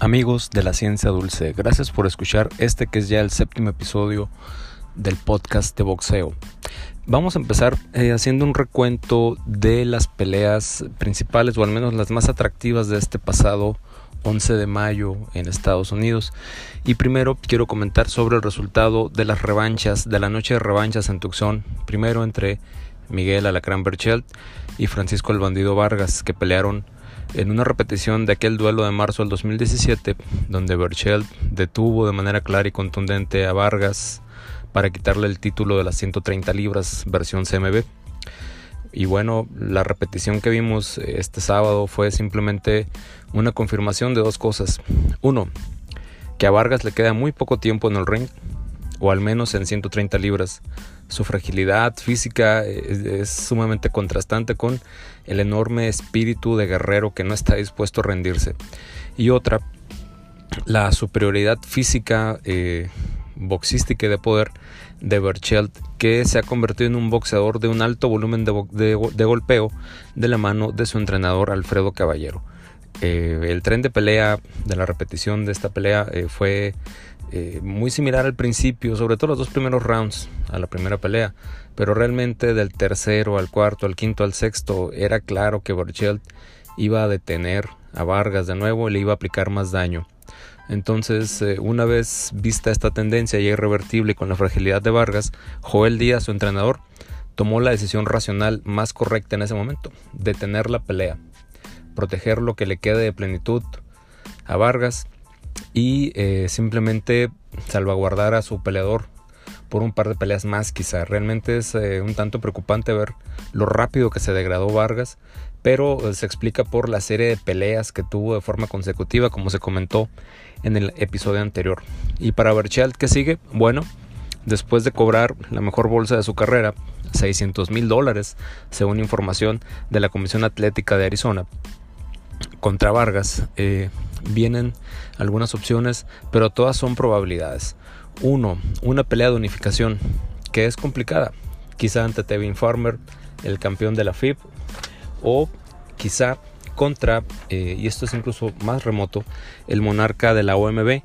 Amigos de la ciencia dulce, gracias por escuchar este que es ya el séptimo episodio del podcast de boxeo. Vamos a empezar eh, haciendo un recuento de las peleas principales o al menos las más atractivas de este pasado 11 de mayo en Estados Unidos. Y primero quiero comentar sobre el resultado de las revanchas, de la noche de revanchas en Tucson. Primero entre Miguel Alacrán Berchelt y Francisco el Bandido Vargas, que pelearon en una repetición de aquel duelo de marzo del 2017, donde Berchelt detuvo de manera clara y contundente a Vargas para quitarle el título de las 130 libras versión CMB. Y bueno, la repetición que vimos este sábado fue simplemente una confirmación de dos cosas. Uno, que a Vargas le queda muy poco tiempo en el ring, o al menos en 130 libras. Su fragilidad física es, sumamente contrastante con el enorme espíritu de guerrero que no está dispuesto a rendirse. Y otra, la superioridad física, eh, boxística y de poder de Berchelt, que se ha convertido en un boxeador de un alto volumen de, golpeo de la mano de su entrenador Alfredo Caballero. Eh, el tren de pelea, de la repetición de esta pelea, eh, fue eh, muy similar al principio, sobre todo los dos primeros rounds a la primera pelea, pero realmente del tercero al cuarto, al quinto, al sexto, era claro que Borchelt iba a detener a Vargas de nuevo y le iba a aplicar más daño. Entonces, eh, una vez vista esta tendencia ya irrevertible con la fragilidad de Vargas, Joel Díaz, su entrenador, tomó la decisión racional más correcta en ese momento, detener la pelea, proteger lo que le quede de plenitud a Vargas y eh, simplemente salvaguardar a su peleador por un par de peleas más quizá. Realmente es eh, un tanto preocupante ver lo rápido que se degradó Vargas, pero eh, se explica por la serie de peleas que tuvo de forma consecutiva, como se comentó en el episodio anterior. Y para Berchelt, ¿qué sigue? Bueno, después de cobrar la mejor bolsa de su carrera, 600 mil dólares, según información de la Comisión Atlética de Arizona, contra Vargas, vienen algunas opciones, pero todas son probabilidades. Uno, una pelea de unificación, que es complicada. Quizá ante Tevin Farmer, el campeón de la FIB, o quizá contra, eh, y esto es incluso más remoto, el monarca de la OMB,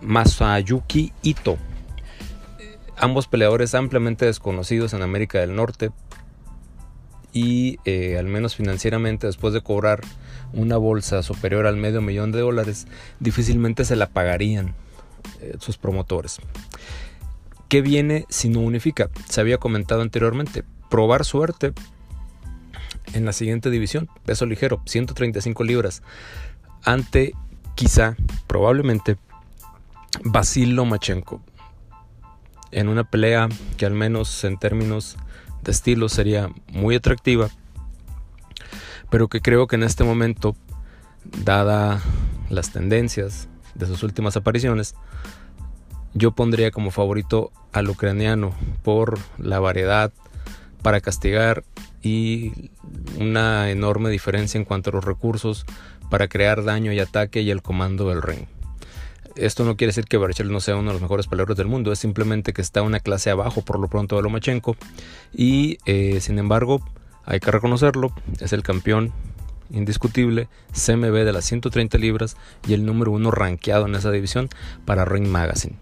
Masayuki Ito. Ambos peleadores ampliamente desconocidos en América del Norte, y eh, al menos financieramente después de cobrar una bolsa superior al medio millón de dólares, difícilmente se la pagarían eh, sus promotores. ¿Qué viene si no unifica? Se había comentado anteriormente, probar suerte en la siguiente división, peso ligero, 135 libras, ante quizá, probablemente, Basil Lomachenko, en una pelea que al menos en términos estilo sería muy atractiva, pero que creo que en este momento, dada las tendencias de sus últimas apariciones, yo pondría como favorito al ucraniano por la variedad para castigar y una enorme diferencia en cuanto a los recursos para crear daño y ataque y el comando del ring. Esto no quiere decir que Berchel no sea uno de los mejores peleadores del mundo, es simplemente que está una clase abajo por lo pronto de Lomachenko. Y eh, sin embargo, hay que reconocerlo, es el campeón indiscutible CMB de las 130 libras y el número uno rankeado en esa división para Ring Magazine.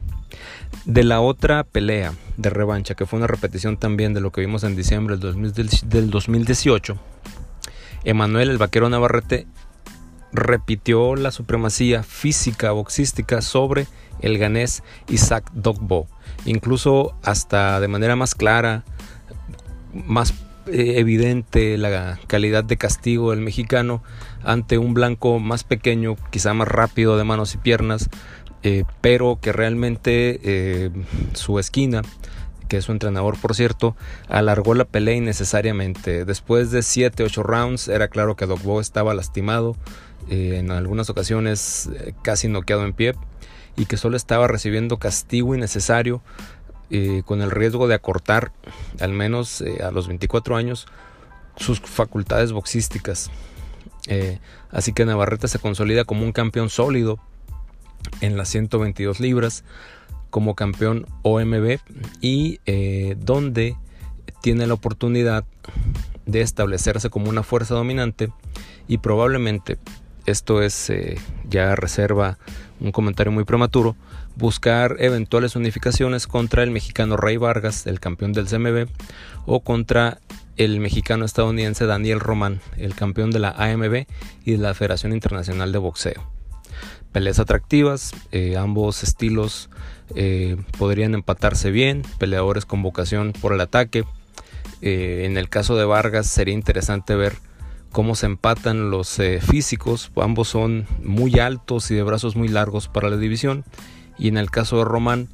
De la otra pelea de revancha, que fue una repetición también de lo que vimos en diciembre del 2018, Emanuel el Vaquero Navarrete repitió la supremacía física boxística sobre el ganés Isaac Dogbo, incluso hasta de manera más clara, más eh, evidente la calidad de castigo del mexicano ante un blanco más pequeño, quizá más rápido de manos y piernas, eh, pero que realmente eh, su esquina que es su entrenador por cierto, alargó la pelea innecesariamente. Después de 7-8 rounds era claro que Dogbo estaba lastimado, en algunas ocasiones casi noqueado en pie y que solo estaba recibiendo castigo innecesario eh, con el riesgo de acortar al menos a los 24 años sus facultades boxísticas. así que Navarrete se consolida como un campeón sólido en las 122 libras como campeón OMB y donde tiene la oportunidad de establecerse como una fuerza dominante y probablemente esto es eh, ya reserva un comentario muy prematuro, buscar eventuales unificaciones contra el mexicano Rey Vargas, el campeón del CMB, o contra el mexicano estadounidense Daniel Román, el campeón de la AMB y de la Federación Internacional de Boxeo. Peleas atractivas, eh, ambos estilos eh, podrían empatarse bien, peleadores con vocación por el ataque. Eh, en el caso de Vargas sería interesante ver cómo se empatan los físicos, ambos son muy altos y de brazos muy largos para la división. Y en el caso de Román,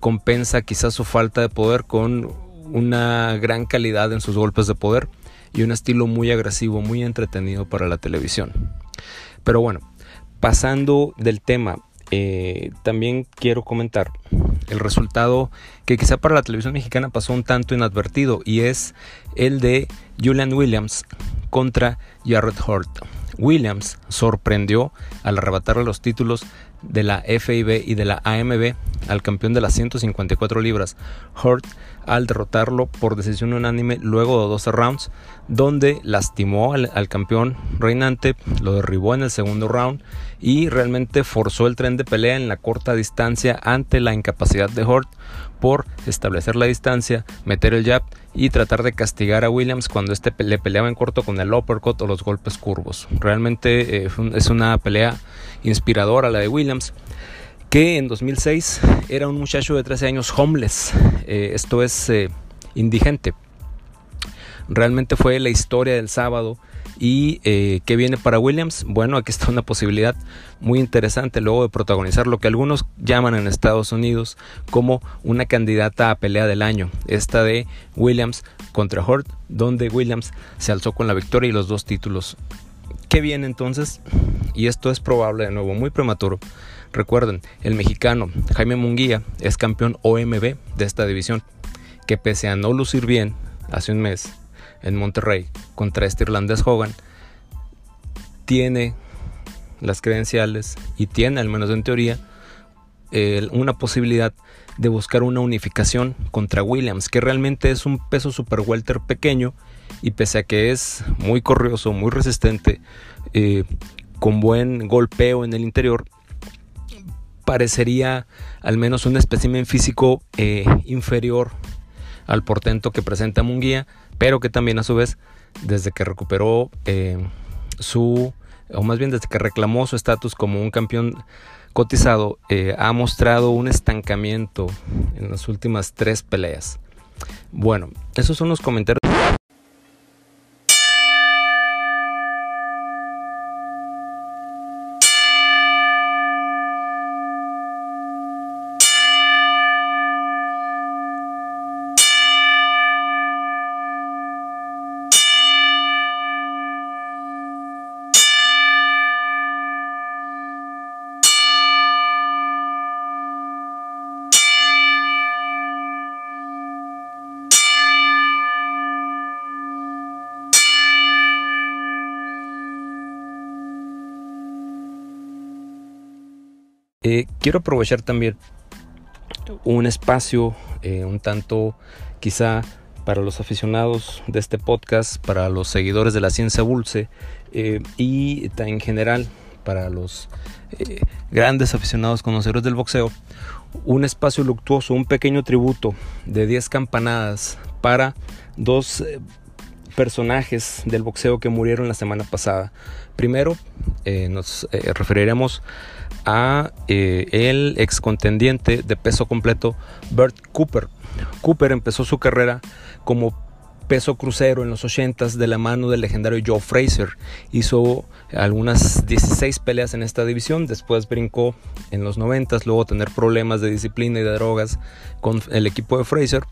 compensa quizás su falta de poder con una gran calidad en sus golpes de poder y un estilo muy agresivo, muy entretenido para la televisión. Pero bueno, pasando del tema, eh, también quiero comentar el resultado que quizá para la televisión mexicana pasó un tanto inadvertido y es el de Julian Williams contra Jared Hort. Williams sorprendió al arrebatarle los títulos de la FIB y de la AMB al campeón de las 154 libras, Hurt, al derrotarlo por decisión unánime luego de 12 rounds, donde lastimó al, campeón reinante, lo derribó en el segundo round y realmente forzó el tren de pelea en la corta distancia ante la incapacidad de Hurt por establecer la distancia, meter el jab y tratar de castigar a Williams cuando este le peleaba en corto con el uppercut o los golpes curvos. Realmente eh, es una pelea inspiradora la de Williams que en 2006 era un muchacho de 13 años homeless, eh, esto es eh, indigente. Realmente fue la historia del sábado ¿Y eh, qué viene para Williams? Bueno, aquí está una posibilidad muy interesante luego de protagonizar lo que algunos llaman en Estados Unidos como una candidata a pelea del año. Esta de Williams contra Hort, donde Williams se alzó con la victoria y los dos títulos. ¿Qué viene entonces? Y esto es probable de nuevo, muy prematuro. Recuerden, el mexicano Jaime Munguía es campeón OMB de esta división, que pese a no lucir bien hace un mes, en Monterrey contra este irlandés Hogan, tiene las credenciales y tiene, al menos en teoría, una posibilidad de buscar una unificación contra Williams, que realmente es un peso super welter pequeño y pese a que es muy corrioso, muy resistente, eh, con buen golpeo en el interior, parecería al menos un espécimen físico eh, inferior al portento que presenta Munguía, pero que también a su vez, desde que recuperó eh, su, o más bien desde que reclamó su estatus como un campeón cotizado, eh, ha mostrado un estancamiento en las últimas tres peleas. Bueno, esos son los comentarios. Eh, quiero aprovechar también un espacio eh, un tanto quizá para los aficionados de este podcast, para los seguidores de la ciencia dulce eh, y en general para los grandes aficionados conocedores del boxeo, un espacio luctuoso, un pequeño tributo de 10 campanadas para dos personajes del boxeo que murieron la semana pasada. Primero nos referiremos a eh, el ex contendiente de peso completo Bert Cooper. Cooper empezó su carrera como peso crucero en los 80s de la mano del legendario Joe Fraser. Hizo algunas 16 peleas en esta división, después brincó en los 90s, luego tener problemas de disciplina y de drogas con el equipo de Fraser,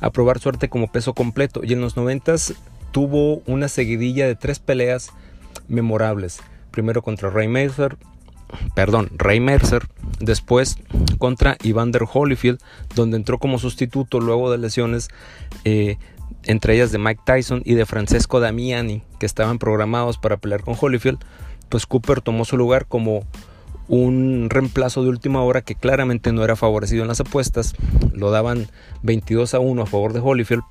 a probar suerte como peso completo y en los 90s tuvo una seguidilla de tres peleas memorables. Primero contra Ray Mercer, perdón, Ray Mercer, después contra Evander Holyfield, donde entró como sustituto luego de lesiones, eh, entre ellas de Mike Tyson y de Francesco Damiani, que estaban programados para pelear con Holyfield, pues Cooper tomó su lugar como un reemplazo de última hora que claramente no era favorecido en las apuestas, lo daban 22 a 1 a favor de Holyfield.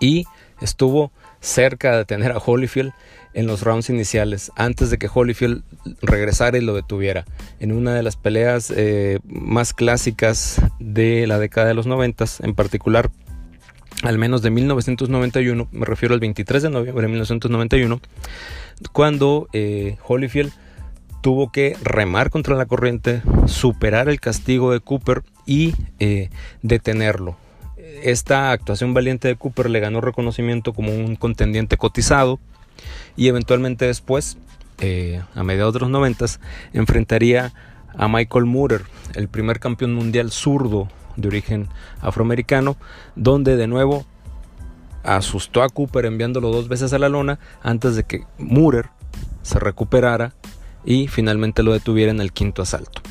Y estuvo cerca de tener a Holyfield en los rounds iniciales, antes de que Holyfield regresara y lo detuviera. En una de las peleas eh, más clásicas de la década de los 90, en particular al menos de 1991, me refiero al 23 de noviembre de 1991, cuando eh, Holyfield tuvo que remar contra la corriente, superar el castigo de Cooper y eh, detenerlo. Esta actuación valiente de Cooper le ganó reconocimiento como un contendiente cotizado y eventualmente después, eh, a mediados de los 90, enfrentaría a Michael Moorer, el primer campeón mundial zurdo de origen afroamericano, donde de nuevo asustó a Cooper enviándolo dos veces a la lona antes de que Moorer se recuperara y finalmente lo detuviera en el quinto asalto.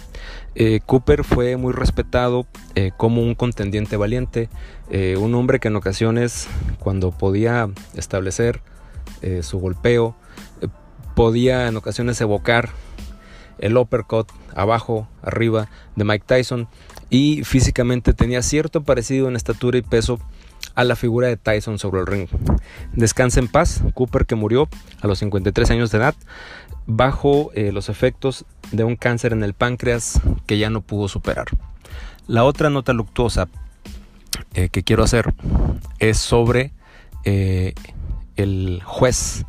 Eh, Cooper fue muy respetado eh, como un contendiente valiente, eh, un hombre que en ocasiones, cuando podía establecer su golpeo, podía en ocasiones evocar el uppercut abajo, arriba de Mike Tyson y físicamente tenía cierto parecido en estatura y peso a la figura de Tyson sobre el ring. Descansa en paz, Cooper que murió a los 53 años de edad bajo eh, los efectos de un cáncer en el páncreas que ya no pudo superar. La otra nota luctuosa eh, que quiero hacer es sobre eh, el juez,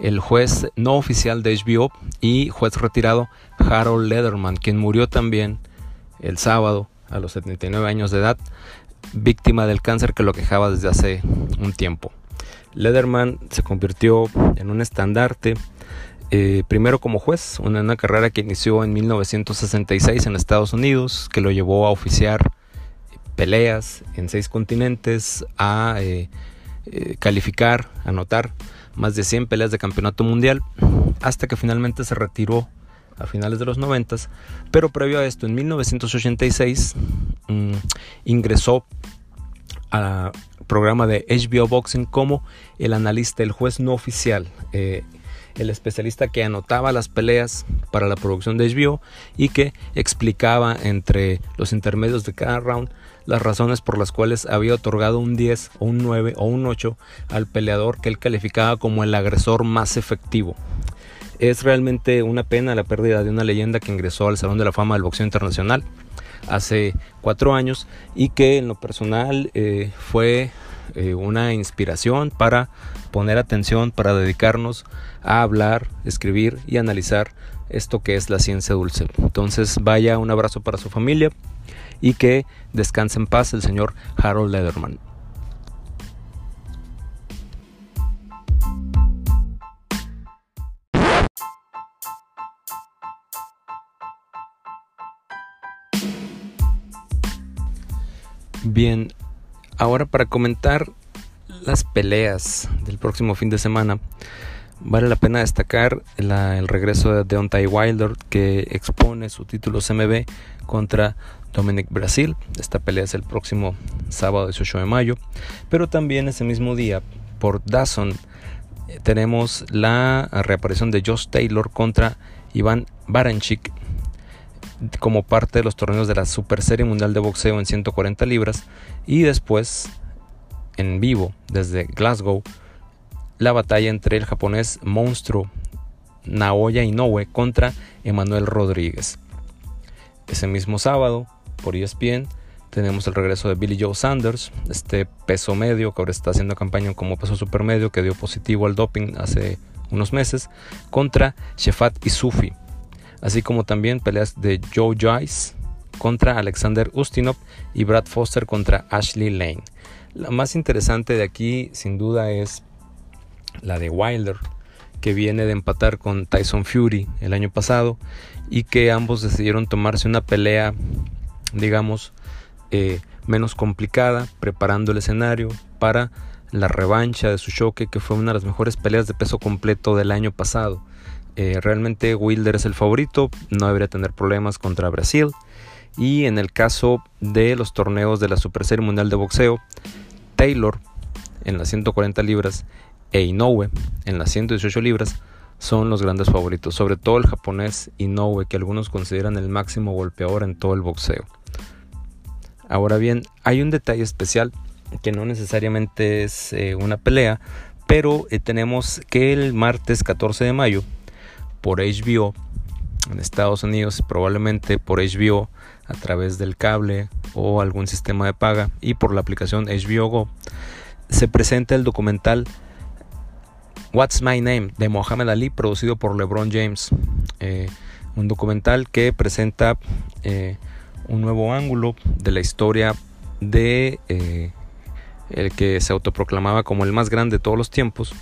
el juez no oficial de HBO y juez retirado Harold Lederman, quien murió también el sábado a los 79 años de edad, víctima del cáncer que lo quejaba desde hace un tiempo. Lederman se convirtió en un estandarte, eh, primero como juez, una, una, carrera que inició en 1966 en Estados Unidos, que lo llevó a oficiar peleas en seis continentes, a eh, eh, calificar, anotar más de 100 peleas de campeonato mundial, hasta que finalmente se retiró a finales de los 90, pero previo a esto, en 1986, mm, ingresó al programa de HBO Boxing como el analista, el juez no oficial, eh, el especialista que anotaba las peleas para la producción de HBO y que explicaba entre los intermedios de cada round las razones por las cuales había otorgado un 10 o un 9 o un 8 al peleador que él calificaba como el agresor más efectivo. Es realmente una pena la pérdida de una leyenda que ingresó al Salón de la Fama del Boxeo Internacional hace cuatro años y que en lo personal eh, fue eh, una inspiración para poner atención, para dedicarnos a hablar, escribir y analizar esto que es la ciencia dulce. Entonces vaya un abrazo para su familia y que descanse en paz el señor Harold Lederman. Bien, ahora para comentar las peleas del próximo fin de semana, vale la pena destacar el regreso de Deontay Wilder que expone su título CMB contra Dominic Brasil. Esta pelea es el próximo sábado 18 de mayo, pero también ese mismo día por Dazn eh, tenemos la reaparición de Josh Taylor contra Iván Baranchik como parte de los torneos de la Super Serie Mundial de Boxeo en 140 libras y después en vivo desde Glasgow la batalla entre el japonés monstruo Naoya Inoue contra Emanuel Rodríguez. Ese mismo sábado por ESPN tenemos el regreso de Billy Joe Sanders, este peso medio que ahora está haciendo campaña como peso supermedio que dio positivo al doping hace unos meses contra Shefat Isufi así como también peleas de Joe Joyce contra Alexander Ustinov y Brad Foster contra Ashley Lane. La más interesante de aquí sin duda es la de Wilder, que viene de empatar con Tyson Fury el año pasado y que ambos decidieron tomarse una pelea, digamos, eh, menos complicada, preparando el escenario para la revancha de su choque, que fue una de las mejores peleas de peso completo del año pasado. Eh, realmente Wilder es el favorito, no debería tener problemas contra Brasil. Y en el caso de los torneos de la Super Serie Mundial de Boxeo, Taylor en las 140 libras e Inoue en las 118 libras son los grandes favoritos, sobre todo el japonés Inoue, que algunos consideran el máximo golpeador en todo el boxeo. Ahora bien, hay un detalle especial que no necesariamente es eh, una pelea, pero eh, tenemos que el martes 14 de mayo por HBO en Estados Unidos, probablemente por HBO a través del cable o algún sistema de paga y por la aplicación HBO Go, se presenta el documental What's My Name de Mohamed Ali, producido por LeBron James. Eh, un documental que presenta eh, un nuevo ángulo de la historia de eh, el que se autoproclamaba como el más grande de todos los tiempos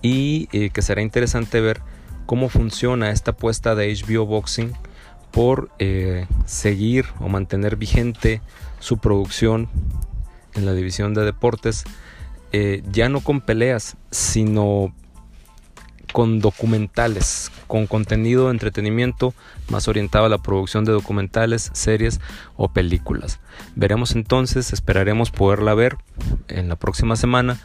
y que será interesante ver cómo funciona esta apuesta de HBO Boxing por seguir o mantener vigente su producción en la división de deportes, eh, ya no con peleas, sino con documentales, con contenido de entretenimiento más orientado a la producción de documentales, series o películas. Veremos entonces, esperaremos poderla ver en la próxima semana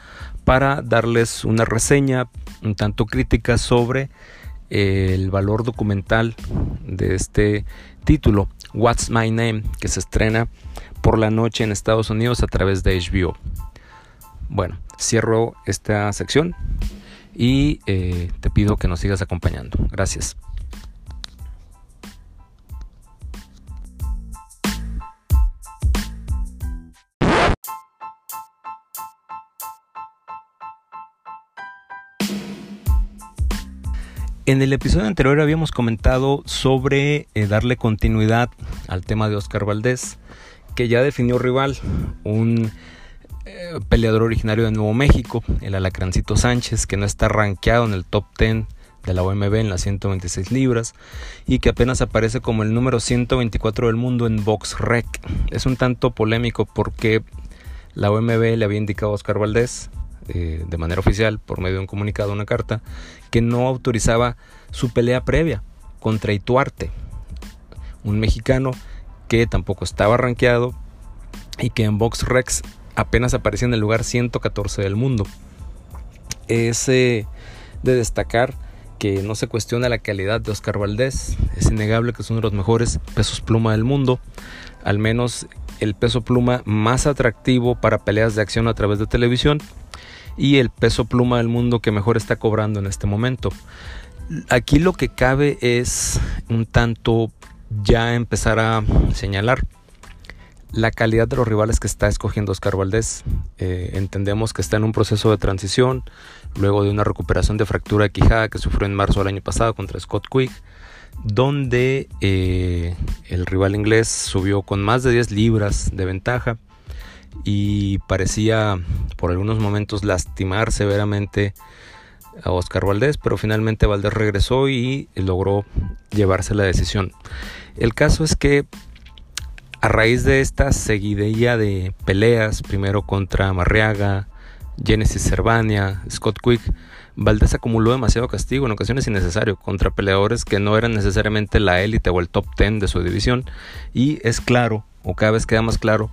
para darles una reseña un tanto crítica sobre eh, el valor documental de este título, What's My Name, que se estrena por la noche en Estados Unidos a través de HBO. Bueno, cierro esta sección y eh, te pido que nos sigas acompañando. Gracias. En el episodio anterior habíamos comentado sobre eh, darle continuidad al tema de Oscar Valdés que ya definió rival, un eh, peleador originario de Nuevo México, el Alacrancito Sánchez, que no está rankeado en el top 10 de la OMB en las 126 libras y que apenas aparece como el número 124 del mundo en BoxRec. Es un tanto polémico porque la OMB le había indicado a Oscar Valdés eh, de manera oficial por medio de un comunicado, una carta, que no autorizaba su pelea previa contra Ituarte, un mexicano que tampoco estaba rankeado y que en BoxRex apenas aparecía en el lugar 114 del mundo. Es de destacar que no se cuestiona la calidad de Oscar Valdés, es innegable que es uno de los mejores pesos pluma del mundo, al menos el peso pluma más atractivo para peleas de acción a través de televisión y el peso pluma del mundo que mejor está cobrando en este momento. Aquí lo que cabe es un tanto ya empezar a señalar la calidad de los rivales que está escogiendo Oscar Valdés. Eh, entendemos que está en un proceso de transición, luego de una recuperación de fractura quijada que sufrió en marzo del año pasado contra Scott Quick, donde eh, el rival inglés subió con más de 10 libras de ventaja y parecía por algunos momentos lastimar severamente a Oscar Valdés, pero finalmente Valdés regresó y logró llevarse la decisión. El caso es que a raíz de esta seguidilla de peleas, primero contra Marriaga, Genesis Cervania, Scott Quick, Valdés acumuló demasiado castigo, en ocasiones innecesario, contra peleadores que no eran necesariamente la élite o el top 10 de su división. Y es claro, o cada vez queda más claro,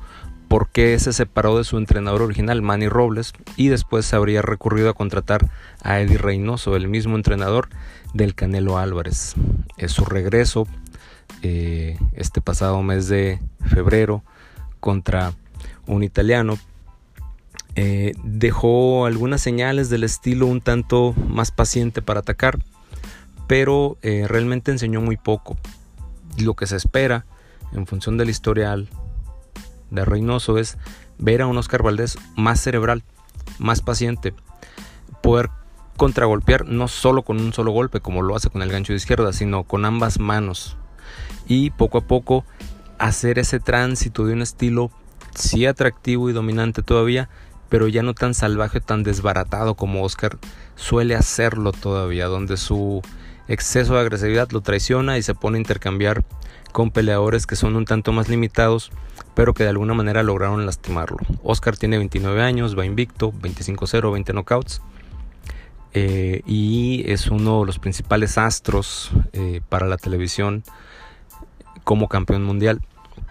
por qué se separó de su entrenador original, Manny Robles, y después habría recurrido a contratar a Eddie Reynoso, el mismo entrenador del Canelo Álvarez. Es su regreso eh, este pasado mes de febrero contra un italiano. Eh, dejó algunas señales del estilo un tanto más paciente para atacar, pero eh, realmente enseñó muy poco. Lo que se espera en función del historial de Reynoso es ver a un Oscar Valdés más cerebral, más paciente, poder contragolpear no solo con un solo golpe como lo hace con el gancho de izquierda, sino con ambas manos, y poco a poco hacer ese tránsito de un estilo sí atractivo y dominante todavía, pero ya no tan salvaje, tan desbaratado como Oscar suele hacerlo todavía, donde su exceso de agresividad lo traiciona y se pone a intercambiar con peleadores que son un tanto más limitados, pero que de alguna manera lograron lastimarlo. Oscar tiene 29 años, va invicto, 25-0, 20 knockouts. Eh, y es uno de los principales astros eh, para la televisión como campeón mundial.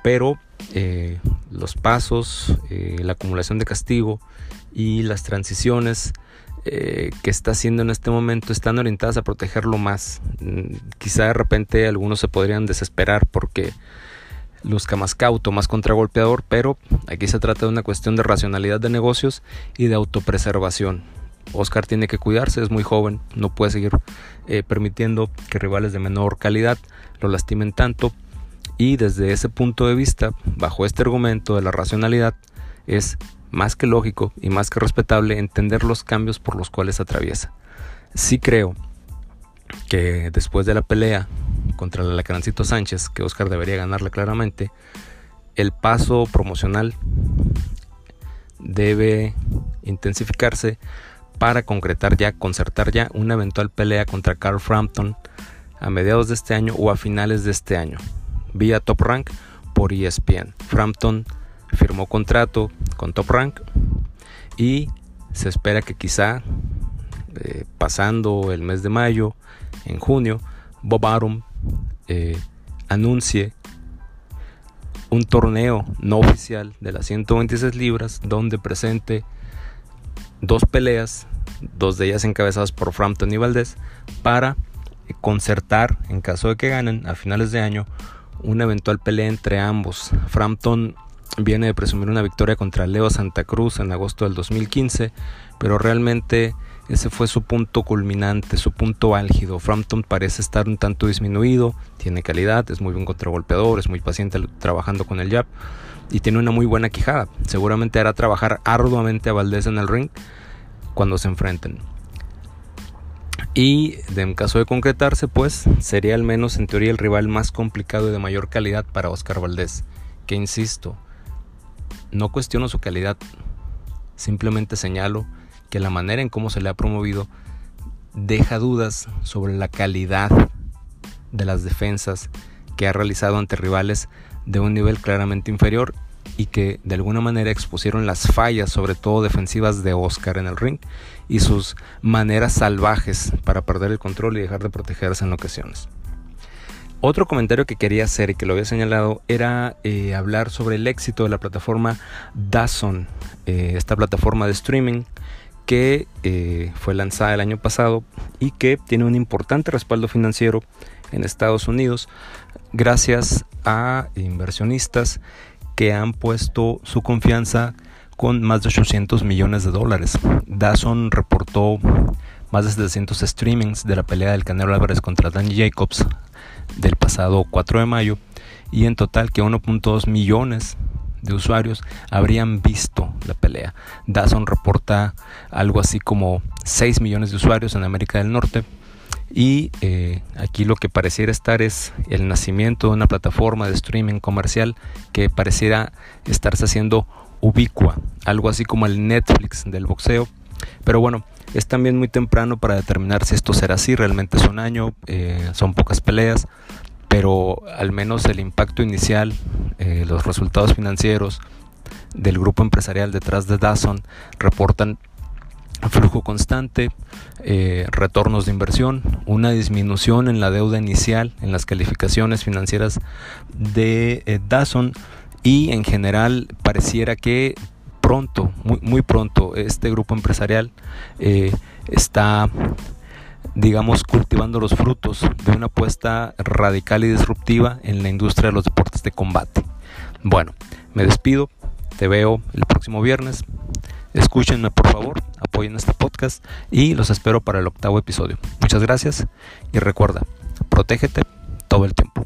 Pero eh, los pasos, la acumulación de castigo y las transiciones eh, que está haciendo en este momento están orientadas a protegerlo más. Mm, quizá de repente algunos se podrían desesperar porque luzca más cauto, más contragolpeador, pero aquí se trata de una cuestión de racionalidad de negocios y de autopreservación. Oscar tiene que cuidarse, es muy joven, no puede seguir eh, permitiendo que rivales de menor calidad lo lastimen tanto. Y desde ese punto de vista, bajo este argumento de la racionalidad, es más que lógico y más que respetable entender los cambios por los cuales atraviesa. Sí creo que después de la pelea contra el Alacrancito Sánchez, que Oscar debería ganarle claramente, el paso promocional debe intensificarse para concretar ya, concertar ya una eventual pelea contra Carl Frampton a mediados de este año o a finales de este año, vía Top Rank por ESPN. Frampton firmó contrato con Top Rank y se espera que quizá eh, pasando el mes de mayo, en junio, Bob Arum eh, anuncie un torneo no oficial de las 126 libras donde presente dos peleas, dos de ellas encabezadas por Frampton y Valdés, para concertar, en caso de que ganen a finales de año, una eventual pelea entre ambos. Frampton viene de presumir una victoria contra Leo Santa Cruz en agosto del 2015, pero realmente ese fue su punto culminante, su punto álgido. Frampton parece estar un tanto disminuido, tiene calidad, es muy buen contragolpeador, es muy paciente trabajando con el jab y tiene una muy buena quijada. Seguramente hará trabajar arduamente a Valdés en el ring cuando se enfrenten. Y en caso de concretarse, pues sería al menos en teoría el rival más complicado y de mayor calidad para Oscar Valdés. Que insisto, no cuestiono su calidad, simplemente señalo que la manera en cómo se le ha promovido deja dudas sobre la calidad de las defensas que ha realizado ante rivales de un nivel claramente inferior y que de alguna manera expusieron las fallas, sobre todo defensivas de Oscar en el ring y sus maneras salvajes para perder el control y dejar de protegerse en ocasiones. Otro comentario que quería hacer y que lo había señalado era eh, hablar sobre el éxito de la plataforma Dazn, eh, esta plataforma de streaming que eh, fue lanzada el año pasado y que tiene un importante respaldo financiero en Estados Unidos gracias a inversionistas que han puesto su confianza con más de 800 millones de dólares. Dazn reportó más de 700 streamings de la pelea del Canelo Álvarez contra Danny Jacobs del pasado 4 de mayo y en total que 1.2 millones de usuarios habrían visto la pelea. Dazn reporta algo así como 6 millones de usuarios en América del Norte y eh, aquí lo que pareciera estar es el nacimiento de una plataforma de streaming comercial que pareciera estarse haciendo ubicua, algo así como el Netflix del boxeo. Pero bueno, es también muy temprano para determinar si esto será así, realmente es un año, eh, son pocas peleas, pero al menos el impacto inicial, eh, los resultados financieros del grupo empresarial detrás de Dazn reportan flujo constante, eh, retornos de inversión, una disminución en la deuda inicial, en las calificaciones financieras de eh, Dazn y en general pareciera que pronto, muy, pronto, este grupo empresarial está digamos, cultivando los frutos de una apuesta radical y disruptiva en la industria de los deportes de combate. Bueno, me despido, te veo el próximo viernes. Escúchenme por favor, apoyen este podcast y los espero para el octavo episodio. Muchas gracias y recuerda, protégete todo el tiempo.